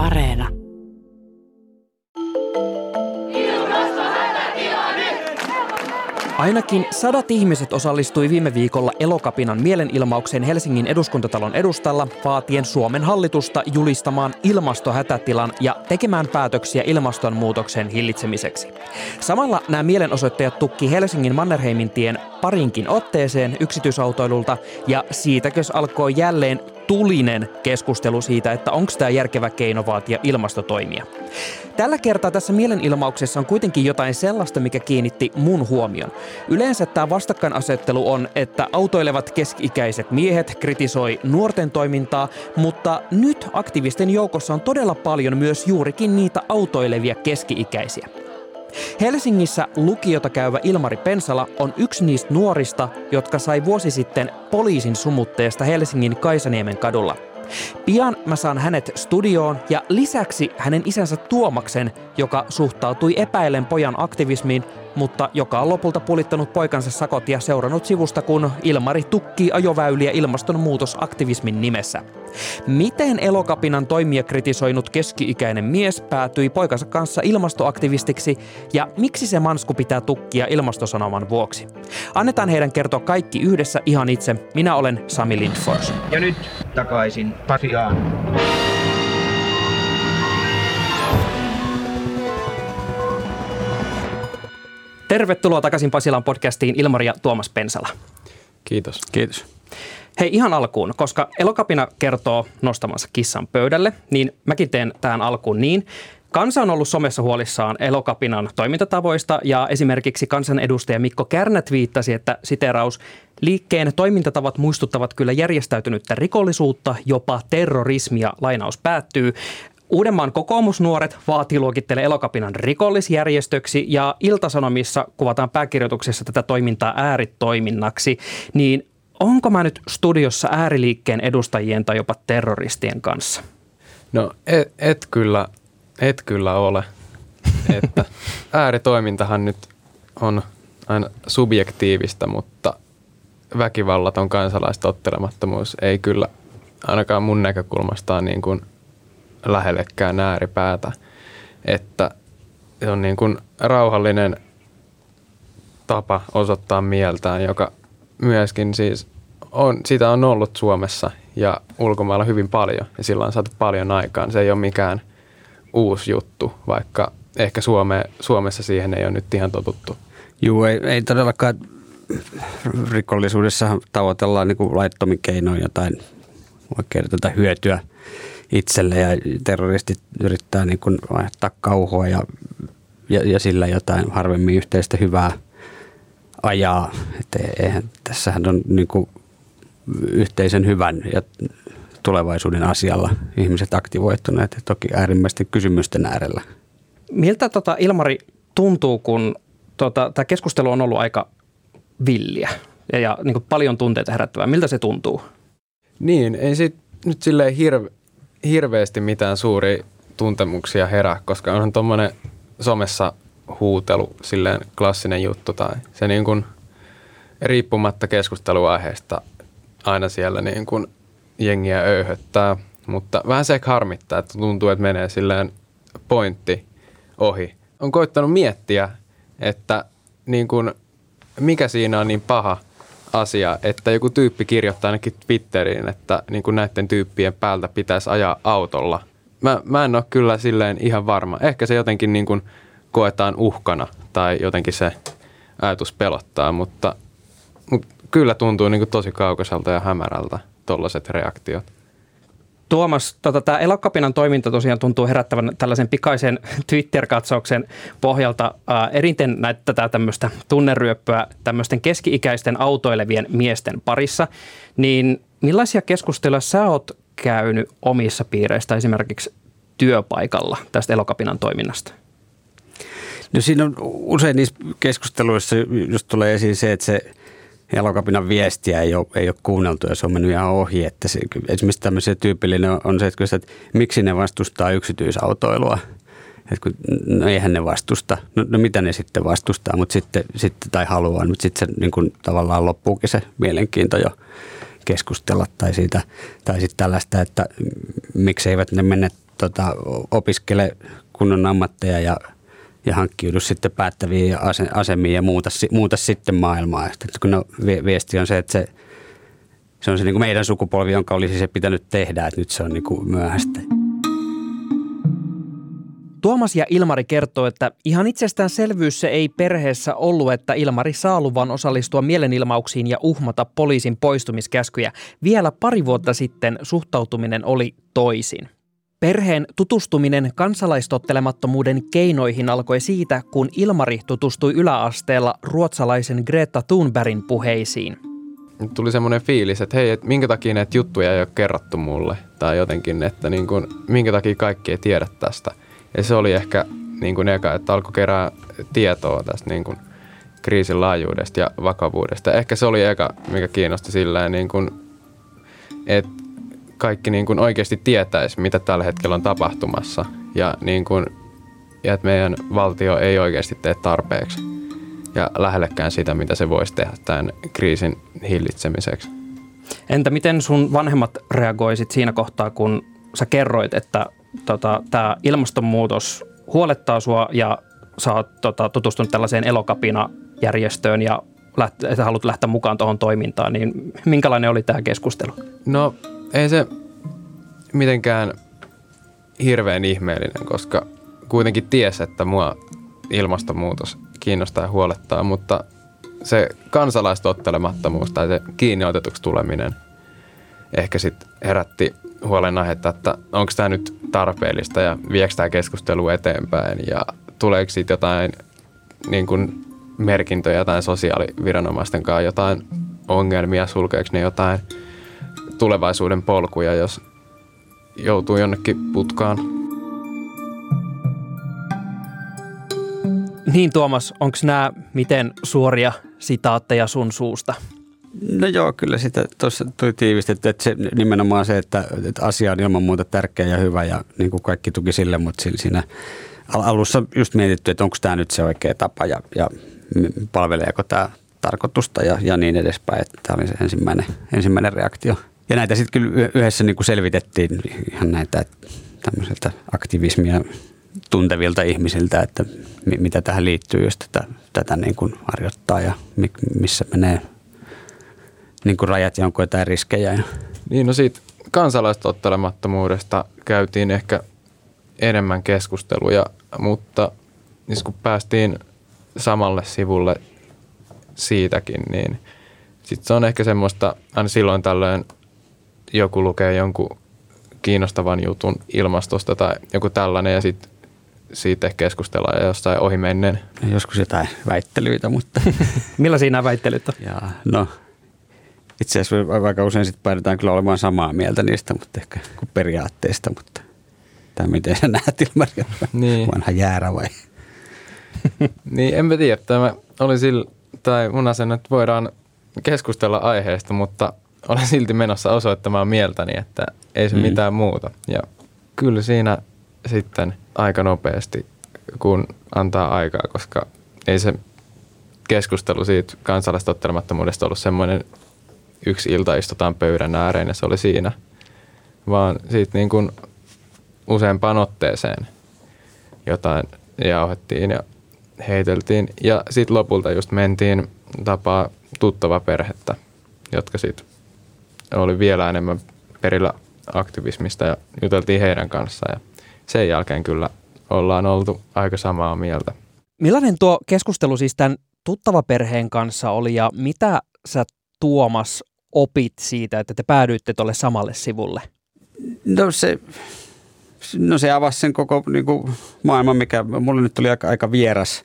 Areena. Ainakin sadat ihmiset osallistui viime viikolla Elokapinan mielenilmaukseen Helsingin eduskuntatalon edustalla vaatien Suomen hallitusta julistamaan ilmastohätätilan ja tekemään päätöksiä ilmastonmuutoksen hillitsemiseksi. Samalla nämä mielenosoittajat tukki Helsingin Mannerheimin tien parinkin otteeseen yksityisautoilulta ja siitäkös alkoi jälleen tulinen keskustelu siitä, että onko tämä järkevä keino vaatia ilmastotoimia. Tällä kertaa tässä mielenilmauksessa on kuitenkin jotain sellaista, mikä kiinnitti mun huomion. Yleensä tämä vastakkainasettelu on, että autoilevat keski-ikäiset miehet kritisoi nuorten toimintaa, mutta nyt aktivisten joukossa on todella paljon myös juurikin niitä autoilevia keski-ikäisiä. Helsingissä lukiota käyvä Ilmari Pensala on yksi niistä nuorista, jotka sai vuosi sitten poliisin sumutteesta Helsingin Kaisaniemen kadulla – Pian mä saan hänet studioon ja lisäksi hänen isänsä Tuomaksen, joka suhtautui epäillen pojan aktivismiin, mutta joka on lopulta pulittanut poikansa sakot ja seurannut sivusta, kun Ilmari tukkii ajoväyliä ilmastonmuutosaktivismin nimessä. Miten elokapinan toimia kritisoinut keski-ikäinen mies päätyi poikansa kanssa ilmastoaktivistiksi ja miksi se mansku pitää tukkia ilmastosanoman vuoksi? Annetaan heidän kertoa kaikki yhdessä ihan itse. Minä olen Sami Lindfors. Ja nyt takaisin Pasiaan. Tervetuloa takaisin Pasilan podcastiin Ilmari ja Tuomas Pensala. Kiitos. Kiitos. Hei ihan alkuun, koska Elokapina kertoo nostamansa kissan pöydälle, niin mäkin teen tähän alkuun niin. Kansa on ollut somessa huolissaan Elokapinan toimintatavoista ja esimerkiksi kansanedustaja Mikko Kärnät viittasi, että siteraus liikkeen toimintatavat muistuttavat kyllä järjestäytynyttä rikollisuutta, jopa terrorismia, lainaus päättyy. Uudenmaan kokoomusnuoret vaatii luokittelee Elokapinan rikollisjärjestöksi ja Iltasanomissa kuvataan pääkirjoituksessa tätä toimintaa ääritoiminnaksi. Niin onko mä nyt studiossa ääriliikkeen edustajien tai jopa terroristien kanssa? No et, et kyllä, et kyllä ole. Että ääritoimintahan nyt on aina subjektiivista, mutta väkivallaton kansalaistottelemattomuus ei kyllä ainakaan mun näkökulmastaan niin kuin lähellekään ääripäätä. Että se on niin kuin rauhallinen tapa osoittaa mieltään, joka myöskin siis on, sitä on ollut Suomessa ja ulkomailla hyvin paljon ja sillä on saatu paljon aikaan. Se ei ole mikään uusi juttu, vaikka ehkä Suome, Suomessa siihen ei ole nyt ihan totuttu. Joo, ei, ei todellakaan rikollisuudessa tavoitellaan niin kuin laittomin keinoin jotain oikein tätä hyötyä itselle ja terroristit yrittää niin kuin aiheuttaa kauhua ja, ja, ja sillä jotain harvemmin yhteistä hyvää – ajaa. Että eihän, tässähän on niin kuin yhteisen hyvän ja tulevaisuuden asialla ihmiset aktivoituneet ja toki äärimmäisten kysymysten äärellä. Miltä tota Ilmari tuntuu, kun tota, tämä keskustelu on ollut aika villiä ja, ja niin kuin paljon tunteita herättävää. Miltä se tuntuu? Niin, ei sit nyt silleen hirve, hirveästi mitään suuria tuntemuksia herää, koska onhan tuommoinen somessa huutelu, silleen klassinen juttu tai se niin kuin riippumatta keskusteluaiheesta aina siellä niin kuin jengiä öyhöttää, mutta vähän se harmittaa, että tuntuu, että menee silleen pointti ohi. On koittanut miettiä, että niin kuin, mikä siinä on niin paha asia, että joku tyyppi kirjoittaa ainakin Twitteriin, että niin kuin näiden tyyppien päältä pitäisi ajaa autolla. Mä, mä en ole kyllä silleen ihan varma. Ehkä se jotenkin niin kuin – koetaan uhkana tai jotenkin se ajatus pelottaa, mutta, mutta kyllä tuntuu niin kuin tosi kaukaiselta ja hämärältä tuollaiset reaktiot. Tuomas, tota, tämä Elokapinan toiminta tosiaan tuntuu herättävän tällaisen pikaisen Twitter-katsauksen pohjalta ää, erinten näitä tämmöistä tunneryöppöä tämmöisten keski-ikäisten autoilevien miesten parissa. Niin millaisia keskusteluja sä oot käynyt omissa piireistä esimerkiksi työpaikalla tästä Elokapinan toiminnasta? No siinä on usein niissä keskusteluissa just tulee esiin se, että se elokapinan viestiä ei ole, ei ole kuunneltu ja se on mennyt ihan ohi. Että se, esimerkiksi tämmöisen tyypillinen on se, että, että miksi ne vastustaa yksityisautoilua. Että kun, no eihän ne vastusta. No, no mitä ne sitten vastustaa, mutta sitten, sitten tai haluaa, mutta sitten se niin kuin, tavallaan loppuukin se mielenkiinto jo keskustella tai siitä, tai sitten tällaista, että miksi eivät ne mene tota, opiskele kunnon ammatteja ja, ja hankkiudu sitten päättäviin asemiin ja muuta, muuta sitten maailmaa. Että kun no, viesti on se, että se, se on se niin kuin meidän sukupolvi, jonka olisi se pitänyt tehdä, että nyt se on niin kuin myöhäistä. Tuomas ja Ilmari kertoo, että ihan itsestäänselvyys se ei perheessä ollut, että Ilmari saa luvan osallistua mielenilmauksiin ja uhmata poliisin poistumiskäskyjä. Vielä pari vuotta sitten suhtautuminen oli toisin. Perheen tutustuminen kansalaistottelemattomuuden keinoihin alkoi siitä, kun Ilmari tutustui yläasteella ruotsalaisen Greta Thunbergin puheisiin. Tuli semmoinen fiilis, että hei, että minkä takia näitä juttuja ei ole kerrottu mulle. Tai jotenkin, että niin kuin, minkä takia kaikki ei tiedä tästä. Ja se oli ehkä niin kuin eka, että alkoi kerää tietoa tästä niin kuin kriisin laajuudesta ja vakavuudesta. Ehkä se oli eka, mikä kiinnosti silleen, niin kuin, että kaikki niin kuin oikeasti tietäisi, mitä tällä hetkellä on tapahtumassa. Ja, niin kuin, ja että meidän valtio ei oikeasti tee tarpeeksi ja lähellekään sitä, mitä se voisi tehdä tämän kriisin hillitsemiseksi. Entä miten sun vanhemmat reagoisit siinä kohtaa, kun sä kerroit, että tota, tämä ilmastonmuutos huolettaa sua ja sä oot tota, tutustunut tällaiseen elokapina-järjestöön ja läht, että haluat lähteä mukaan tuohon toimintaan, niin minkälainen oli tämä keskustelu? No ei se mitenkään hirveän ihmeellinen, koska kuitenkin ties, että mua ilmastonmuutos kiinnostaa ja huolettaa, mutta se kansalaistottelemattomuus tai se kiinniotetuksi tuleminen ehkä sitten herätti huolenaihetta, että onko tämä nyt tarpeellista ja viekö tämä keskustelu eteenpäin ja tuleeko siitä jotain niin kuin merkintöjä jotain sosiaaliviranomaisten kanssa, jotain ongelmia, sulkeeko ne jotain tulevaisuuden polkuja, jos joutuu jonnekin putkaan. Niin Tuomas, onko nämä miten suoria sitaatteja sun suusta? No joo, kyllä sitä tuossa tuli tiivistetty, että se, nimenomaan se, että, että asia on ilman muuta tärkeä ja hyvä ja niin kuin kaikki tuki sille, mutta siinä alussa just mietitty, että onko tämä nyt se oikea tapa ja, ja palveleeko tämä tarkoitusta ja, ja niin edespäin. Että tämä oli se ensimmäinen, ensimmäinen reaktio. Ja näitä sitten kyllä yhdessä niin kuin selvitettiin ihan näitä tämmöiseltä aktivismia tuntevilta ihmisiltä, että mitä tähän liittyy, jos tätä, tätä niin kuin harjoittaa ja missä menee niin kuin rajat ja onko jotain riskejä. Niin no siitä kansalaistottelemattomuudesta käytiin ehkä enemmän keskusteluja, mutta niin kun päästiin samalle sivulle siitäkin, niin sitten se on ehkä semmoista, aina silloin tällöin joku lukee jonkun kiinnostavan jutun ilmastosta tai joku tällainen ja sitten siitä keskustellaan jossain ohimennen. Joskus jotain väittelyitä, mutta... Millaisia nämä väittelyt on? Ja, no, itse asiassa aika usein sitten päädytään kyllä olemaan samaa mieltä niistä, mutta ehkä kuin periaatteista, mutta tai miten sä näet Ilmari, niin. vanha jäärä vai? niin, en mä tiedä. Tämä oli sillä, tai mun asenne, että voidaan keskustella aiheesta, mutta olen silti menossa osoittamaan mieltäni, että ei se mm. mitään muuta. Ja kyllä siinä sitten aika nopeasti, kun antaa aikaa, koska ei se keskustelu siitä kansalaistottelemattomuudesta ollut semmoinen yksi ilta istutaan pöydän ääreen ja se oli siinä. Vaan siitä niin kuin useampaan otteeseen jotain jauhettiin ja heiteltiin. Ja sitten lopulta just mentiin tapaa tuttava perhettä, jotka sitten oli vielä enemmän perillä aktivismista ja juteltiin heidän kanssaan. Ja sen jälkeen kyllä ollaan oltu aika samaa mieltä. Millainen tuo keskustelu siis tämän tuttava perheen kanssa oli ja mitä sä Tuomas opit siitä, että te päädyitte tuolle samalle sivulle? No se, no se avasi sen koko niin kuin, maailman, mikä mulle nyt oli aika, aika vieras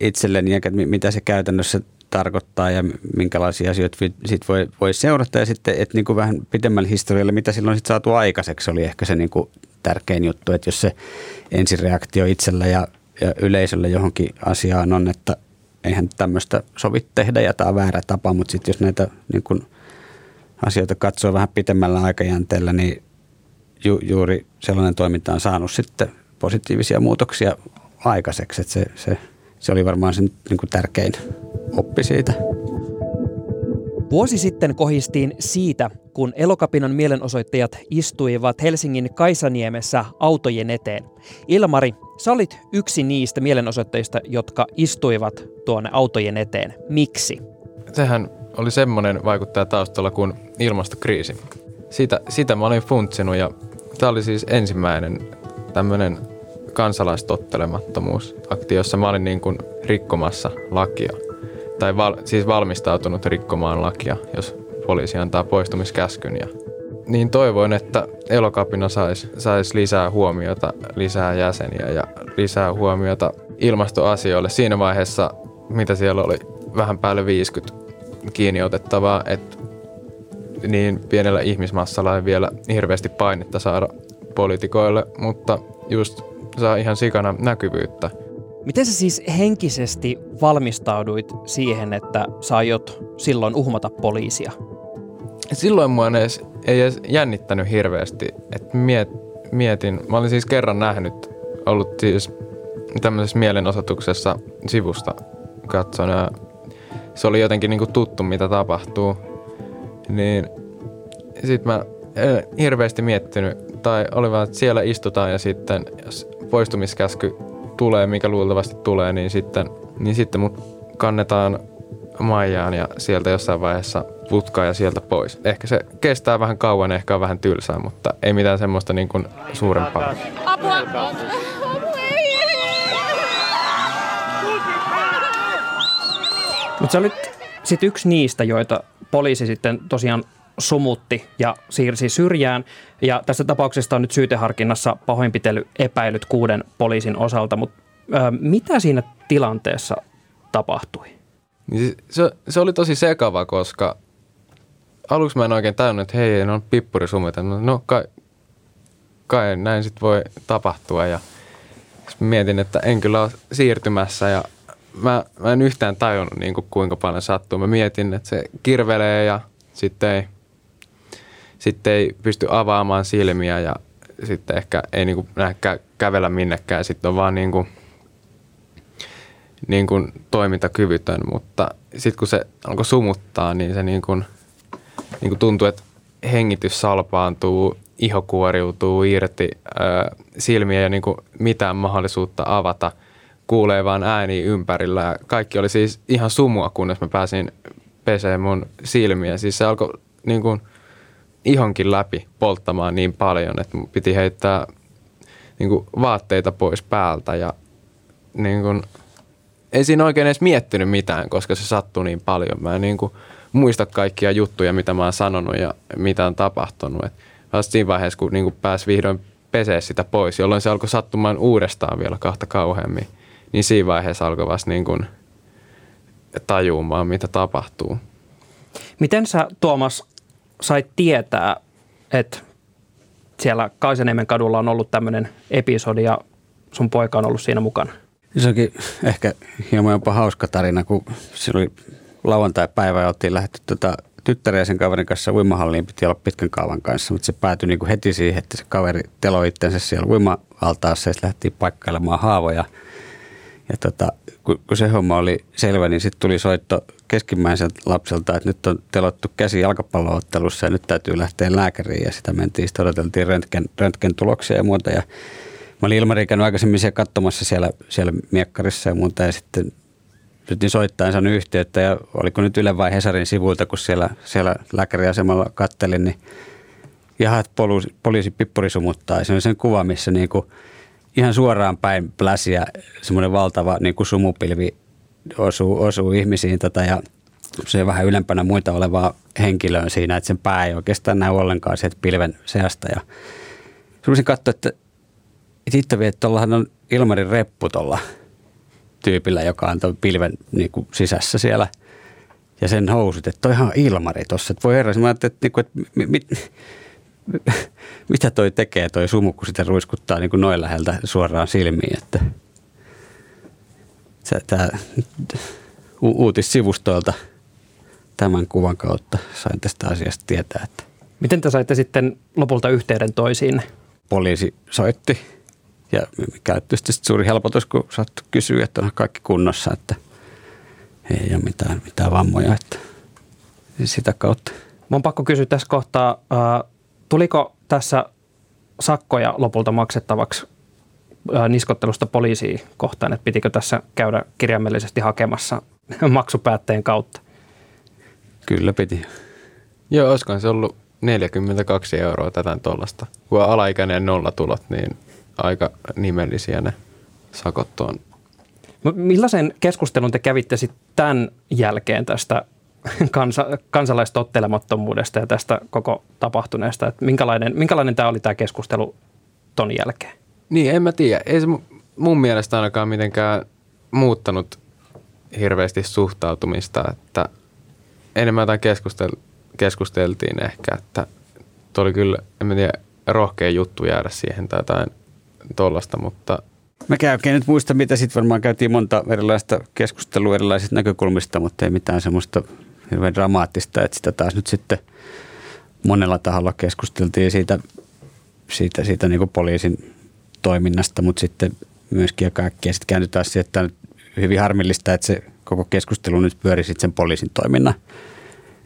itselleni, ja mitä se käytännössä tarkoittaa ja minkälaisia asioita sit voi, voi seurata. Ja sitten, että niin kuin vähän pidemmällä historialla, mitä silloin sitten saatu aikaiseksi, oli ehkä se niin kuin tärkein juttu, että jos se ensireaktio itsellä ja, ja yleisöllä johonkin asiaan on, että eihän tämmöistä sovi tehdä ja tämä on väärä tapa, mutta sitten jos näitä niin kun asioita katsoo vähän pitemmällä aikajänteellä, niin ju, juuri sellainen toiminta on saanut sitten positiivisia muutoksia aikaiseksi. Että se, se, se oli varmaan sen niin kuin tärkein oppi siitä. Vuosi sitten kohistiin siitä, kun Elokapinan mielenosoittajat istuivat Helsingin Kaisaniemessä autojen eteen. Ilmari, sä olit yksi niistä mielenosoittajista, jotka istuivat tuonne autojen eteen. Miksi? Sehän oli semmoinen vaikuttaja taustalla kuin ilmastokriisi. Sitä, sitä mä olin funtsinut ja tämä oli siis ensimmäinen tämmöinen kansalaistottelemattomuusaktio, jossa mä olin niin kuin rikkomassa lakia. Tai val, siis valmistautunut rikkomaan lakia, jos poliisi antaa poistumiskäskyn. Ja niin toivoin, että elokapina saisi sais lisää huomiota, lisää jäseniä ja lisää huomiota ilmastoasioille. Siinä vaiheessa, mitä siellä oli vähän päälle 50 kiinni otettavaa, että niin pienellä ihmismassalla ei vielä hirveästi painetta saada poliitikoille, mutta just saa ihan sikana näkyvyyttä. Miten sä siis henkisesti valmistauduit siihen, että sä aiot silloin uhmata poliisia? Silloin mua edes, ei edes jännittänyt hirveästi. että miet, mietin, mä olin siis kerran nähnyt, ollut siis tämmöisessä mielenosoituksessa sivusta katson ja se oli jotenkin niinku tuttu, mitä tapahtuu. Niin sit mä en hirveästi miettinyt, tai oli vaan, että siellä istutaan ja sitten jos poistumiskäsky tulee, mikä luultavasti tulee, niin sitten, niin sitten mut kannetaan Maijaan ja sieltä jossain vaiheessa putkaa ja sieltä pois. Ehkä se kestää vähän kauan, ehkä on vähän tylsää, mutta ei mitään semmoista niin kuin suurempaa. Apua! Mutta sä olit sitten yksi niistä, joita poliisi sitten tosiaan sumutti ja siirsi syrjään. Ja tässä tapauksessa on nyt syyteharkinnassa pahoinpitely epäilyt kuuden poliisin osalta, mutta mitä siinä tilanteessa tapahtui? Niin se, se oli tosi sekava, koska aluksi mä en oikein tajunnut, että hei, ne on pippurisumit. No kai, kai näin sitten voi tapahtua ja mietin, että en kyllä ole siirtymässä ja mä, mä en yhtään tajunnut niin kuin kuinka paljon sattuu. Mä mietin, että se kirvelee ja sitten ei, sitten ei pysty avaamaan silmiä ja sitten ehkä ei niin kuin kävellä minnekään. Sitten on vaan niin kuin, niin kuin toimintakyvytön, mutta sitten kun se alkoi sumuttaa, niin se niin kuin, niin kuin tuntuu, että hengitys salpaantuu, iho kuoriutuu irti, ö, silmiä ole niin kuin mitään mahdollisuutta avata – kuulee vaan ääni ympärillä. Ja kaikki oli siis ihan sumua, kunnes mä pääsin peseen mun silmiä. Siis se alkoi niin kuin ihonkin läpi polttamaan niin paljon, että piti heittää niin kuin vaatteita pois päältä ja niin kuin, ei siinä oikein edes miettinyt mitään, koska se sattui niin paljon. Mä en niin kuin muista kaikkia juttuja, mitä mä oon sanonut ja mitä on tapahtunut. Et vasta siinä vaiheessa, kun niin kuin pääsi vihdoin pesee sitä pois, jolloin se alkoi sattumaan uudestaan vielä kahta kauheammin – niin siinä vaiheessa alkoi vasta niin kuin tajumaan, mitä tapahtuu. Miten sä, Tuomas, sait tietää, että siellä Kaisaniemen kadulla on ollut tämmöinen episodi ja sun poika on ollut siinä mukana? Se onkin ehkä hieman jopa hauska tarina, kun se oli lauantai-päivä ja oltiin lähdetty tuota tyttären ja sen kaverin kanssa uimahalliin, piti olla pitkän kaavan kanssa, mutta se päätyi niin kuin heti siihen, että se kaveri teloi itsensä siellä uima-altaassa ja lähti paikkailemaan haavoja – ja tota, kun, kun se homma oli selvä, niin sitten tuli soitto keskimmäiseltä lapselta, että nyt on telottu käsi jalkapalloottelussa ja nyt täytyy lähteä lääkäriin. Ja sitä mentiin, sitten odoteltiin röntgen, röntgen tuloksia ja muuta. Ja mä olin Ilmari käynyt aikaisemmin siellä katsomassa siellä, siellä miekkarissa ja muuta. Ja sitten yritin soittaa saanut yhteyttä ja oliko nyt Yle vai Hesarin sivuilta, kun siellä, siellä lääkäriasemalla kattelin, niin jaha, että poliisi, poliisi pippuri sumuttaa. Ja se on sen kuva, missä niin kuin – ihan suoraan päin pläsiä semmoinen valtava niin kuin sumupilvi osuu, osuu ihmisiin tota, ja se vähän ylempänä muita olevaa henkilöä siinä, että sen pää ei oikeastaan näy ollenkaan sieltä pilven seasta. Ja semmoisin katsoa, että vielä, että tuollahan on Ilmarin reppu tuolla tyypillä, joka on tuon pilven niin kuin sisässä siellä. Ja sen housut, että toi ihan Ilmari tuossa. Voi herra, mä että, että, että mit, mitä toi tekee toi sumu, kun sitä ruiskuttaa niin kuin noin läheltä suoraan silmiin. Että tämä u- uutissivustoilta tämän kuvan kautta sain tästä asiasta tietää. Että Miten te saitte sitten lopulta yhteyden toisiin? Poliisi soitti ja mikä tietysti suuri helpotus, kun saattoi kysyä, että on kaikki kunnossa, että ei ole mitään, mitään vammoja. Että sitä kautta. Mun on pakko kysyä tässä kohtaa, äh, tuliko tässä sakkoja lopulta maksettavaksi niskottelusta poliisiin kohtaan, että pitikö tässä käydä kirjaimellisesti hakemassa maksupäätteen kautta? Kyllä piti. Joo, olisikohan se ollut 42 euroa tätä tuollaista. Kun on alaikäinen nollatulot, niin aika nimellisiä ne sakot on. Millaisen keskustelun te kävitte sitten tämän jälkeen tästä kansa, kansalaistottelemattomuudesta ja tästä koko tapahtuneesta? Että minkälainen, minkälainen tämä oli tämä keskustelu ton jälkeen? Niin, en mä tiedä. Ei se mun mielestä ainakaan mitenkään muuttanut hirveästi suhtautumista, että enemmän jotain keskustel- keskusteltiin ehkä, että oli kyllä, en mä tiedä, rohkea juttu jäädä siihen tai jotain tollasta, mutta Mä oikein nyt muista, mitä sitten varmaan käytiin monta erilaista keskustelua erilaisista näkökulmista, mutta ei mitään semmoista hirveän dramaattista, että sitä taas nyt sitten monella taholla keskusteltiin siitä, siitä, siitä niin kuin poliisin toiminnasta, mutta sitten myöskin ja kaikkea sitten kääntyi taas siihen, että on hyvin harmillista, että se koko keskustelu nyt pyöri sitten sen poliisin toiminnan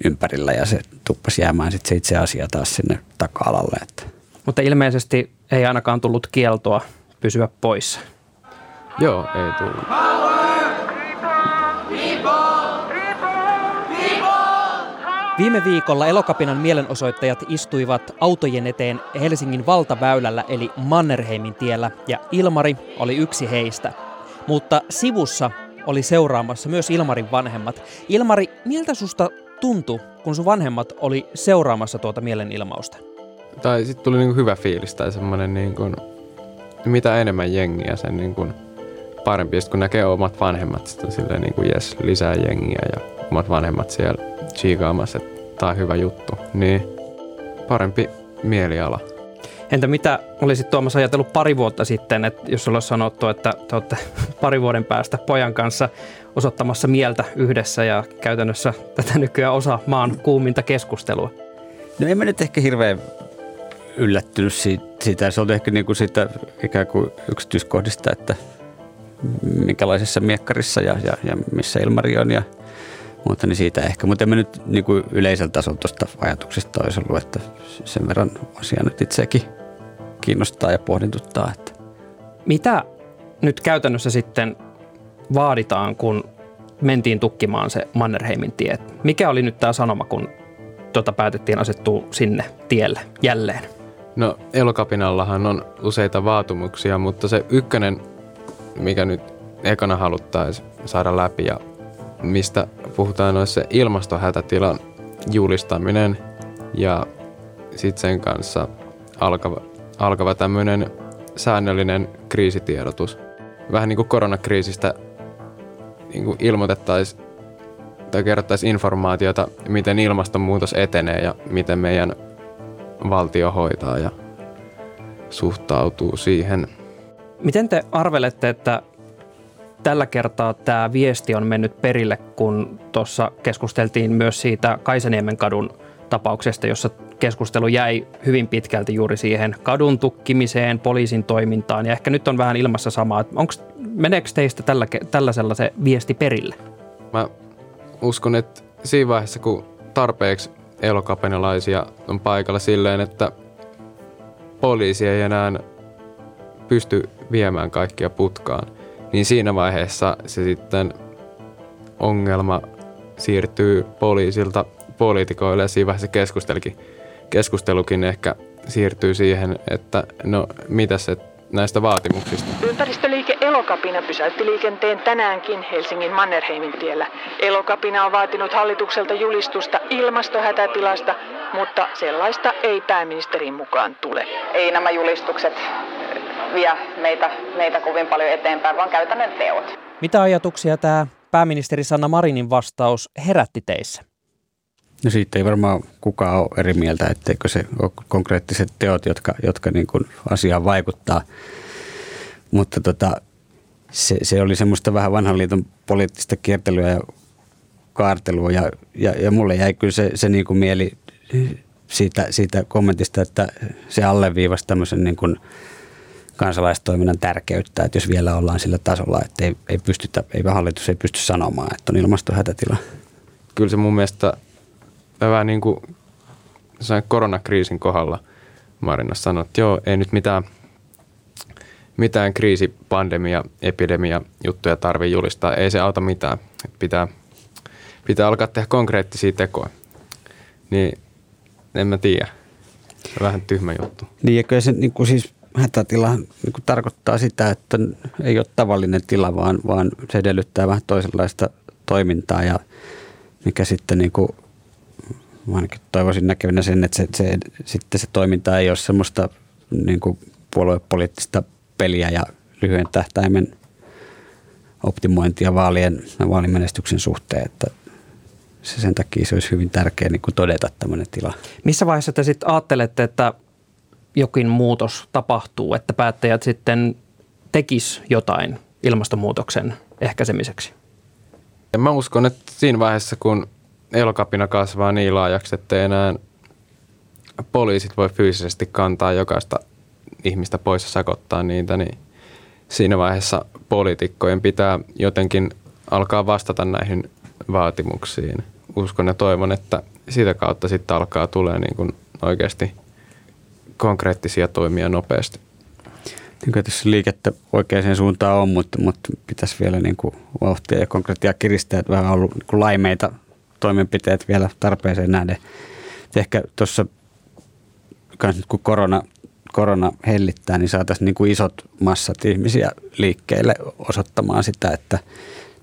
ympärillä ja se tuppasi jäämään sitten se itse asia taas sinne taka-alalle. Että. Mutta ilmeisesti ei ainakaan tullut kieltoa pysyä poissa. Joo, ei tullut. Viime viikolla Elokapinan mielenosoittajat istuivat autojen eteen Helsingin valtaväylällä eli Mannerheimin tiellä ja Ilmari oli yksi heistä. Mutta sivussa oli seuraamassa myös Ilmarin vanhemmat. Ilmari, miltä susta tuntui, kun sun vanhemmat oli seuraamassa tuota mielenilmausta? Tai sitten tuli niinku hyvä fiilis tai semmoinen, niinku, mitä enemmän jengiä, sen niinku parempi. Sitten kun näkee omat vanhemmat, sitten silleen niinku, jes, lisää jengiä ja omat vanhemmat siellä chiikaamassa, että tämä on hyvä juttu. Niin parempi mieliala. Entä mitä olisit Tuomas ajatellut pari vuotta sitten, että jos sulla olisi sanottu, että te olette pari vuoden päästä pojan kanssa osoittamassa mieltä yhdessä ja käytännössä tätä nykyään osa maan kuuminta keskustelua? No en mä nyt ehkä hirveän yllättynyt siitä. Se oli ehkä niin kuin siitä ikään kuin yksityiskohdista, että minkälaisessa miekkarissa ja, ja, ja missä Ilmari on ja mutta niin siitä ehkä. Mutta en mä nyt niin kuin yleisellä tasolla tuosta ajatuksesta olisi ollut, että sen verran asia nyt itsekin kiinnostaa ja pohdintuttaa. Että. Mitä nyt käytännössä sitten vaaditaan, kun mentiin tukkimaan se Mannerheimin tie? Mikä oli nyt tämä sanoma, kun tuota päätettiin asettua sinne tielle jälleen? No elokapinallahan on useita vaatimuksia, mutta se ykkönen, mikä nyt ekana haluttaisiin saada läpi ja mistä puhutaan, se ilmastohätätilan julistaminen ja sitten sen kanssa alkava, alkava tämmöinen säännöllinen kriisitiedotus. Vähän niin kuin koronakriisistä niin kuin ilmoitettaisiin tai kerrottaisiin informaatiota, miten ilmastonmuutos etenee ja miten meidän valtio hoitaa ja suhtautuu siihen. Miten te arvelette, että tällä kertaa tämä viesti on mennyt perille, kun tuossa keskusteltiin myös siitä Kaisaniemen kadun tapauksesta, jossa keskustelu jäi hyvin pitkälti juuri siihen kadun tukkimiseen, poliisin toimintaan ja ehkä nyt on vähän ilmassa samaa. Onko, meneekö teistä tällä, tällaisella se viesti perille? Mä uskon, että siinä vaiheessa, kun tarpeeksi elokapenalaisia on paikalla silleen, että poliisi ei enää pysty viemään kaikkia putkaan – niin siinä vaiheessa se sitten ongelma siirtyy poliisilta poliitikoille ja siinä vaiheessa keskustelukin, keskustelukin ehkä siirtyy siihen, että no mitä se näistä vaatimuksista. Ympäristöliike Elokapina pysäytti liikenteen tänäänkin Helsingin Mannerheimin tiellä. Elokapina on vaatinut hallitukselta julistusta ilmastohätätilasta, mutta sellaista ei pääministerin mukaan tule. Ei nämä julistukset vie meitä, meitä kovin paljon eteenpäin, vaan käytännön teot. Mitä ajatuksia tämä pääministeri Sanna Marinin vastaus herätti teissä? No siitä ei varmaan kukaan ole eri mieltä, etteikö se ole konkreettiset teot, jotka, jotka niin kuin asiaan vaikuttaa. Mutta tota, se, se, oli semmoista vähän vanhan liiton poliittista kiertelyä ja kaartelua ja, ja, ja mulle jäi kyllä se, se niin kuin mieli siitä, siitä kommentista, että se alleviivasi tämmöisen niin kuin kansalaistoiminnan tärkeyttä, että jos vielä ollaan sillä tasolla, että ei, ei, pystytä, ei hallitus ei pysty sanomaan, että on ilmastohätätila. Kyllä se mun mielestä vähän niin kuin koronakriisin kohdalla Marina sanoi, että joo, ei nyt mitään, mitään kriisi, pandemia, epidemia juttuja tarvitse julistaa. Ei se auta mitään. Pitää, pitää alkaa tehdä konkreettisia tekoja. Niin en mä tiedä. Vähän tyhmä juttu. Niin, ja kyllä se niin kuin siis hätätila niin kuin tarkoittaa sitä, että ei ole tavallinen tila, vaan, vaan se edellyttää vähän toisenlaista toimintaa ja mikä sitten niin kuin, ainakin toivoisin näkevinä sen, että se, se, sitten se toiminta ei ole semmoista niin kuin puoluepoliittista peliä ja lyhyen tähtäimen optimointia vaalien, vaalimenestyksen suhteen, että se sen takia se olisi hyvin tärkeää niin todeta tämmöinen tila. Missä vaiheessa te sitten ajattelette, että jokin muutos tapahtuu, että päättäjät sitten tekis jotain ilmastonmuutoksen ehkäisemiseksi? Ja mä uskon, että siinä vaiheessa, kun elokapina kasvaa niin laajaksi, että enää poliisit voi fyysisesti kantaa jokaista ihmistä pois ja sakottaa niitä, niin siinä vaiheessa poliitikkojen pitää jotenkin alkaa vastata näihin vaatimuksiin. Uskon ja toivon, että sitä kautta sitten alkaa tulee niin kuin oikeasti konkreettisia toimia nopeasti. Niin tässä liikettä oikeaan suuntaan on, mutta, mutta pitäisi vielä niin kuin vauhtia ja konkreettia kiristää, että vähän ollut niin kuin laimeita toimenpiteet vielä tarpeeseen nähden. Ehkä tuossa kun korona, korona hellittää, niin saataisiin niin kuin isot massat ihmisiä liikkeelle osoittamaan sitä, että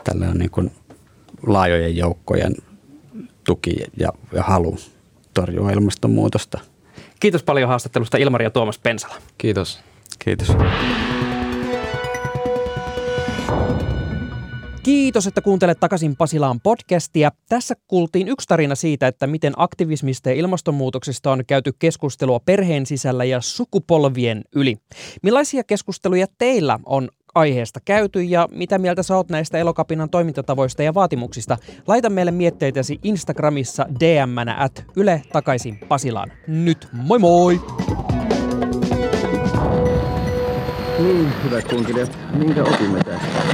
tällä on niin kuin laajojen joukkojen tuki ja, ja halu torjua ilmastonmuutosta. Kiitos paljon haastattelusta Ilmari ja Tuomas Pensala. Kiitos. Kiitos. Kiitos, että kuuntelet takaisin Pasilaan podcastia. Tässä kuultiin yksi tarina siitä, että miten aktivismista ja ilmastonmuutoksesta on käyty keskustelua perheen sisällä ja sukupolvien yli. Millaisia keskusteluja teillä on aiheesta käyty ja mitä mieltä sä oot näistä Elokapinan toimintatavoista ja vaatimuksista? Laita meille mietteitäsi Instagramissa dm at Yle takaisin Pasilaan. Nyt moi moi! Niin, hyvät kuuntelijat, minkä opimme tästä?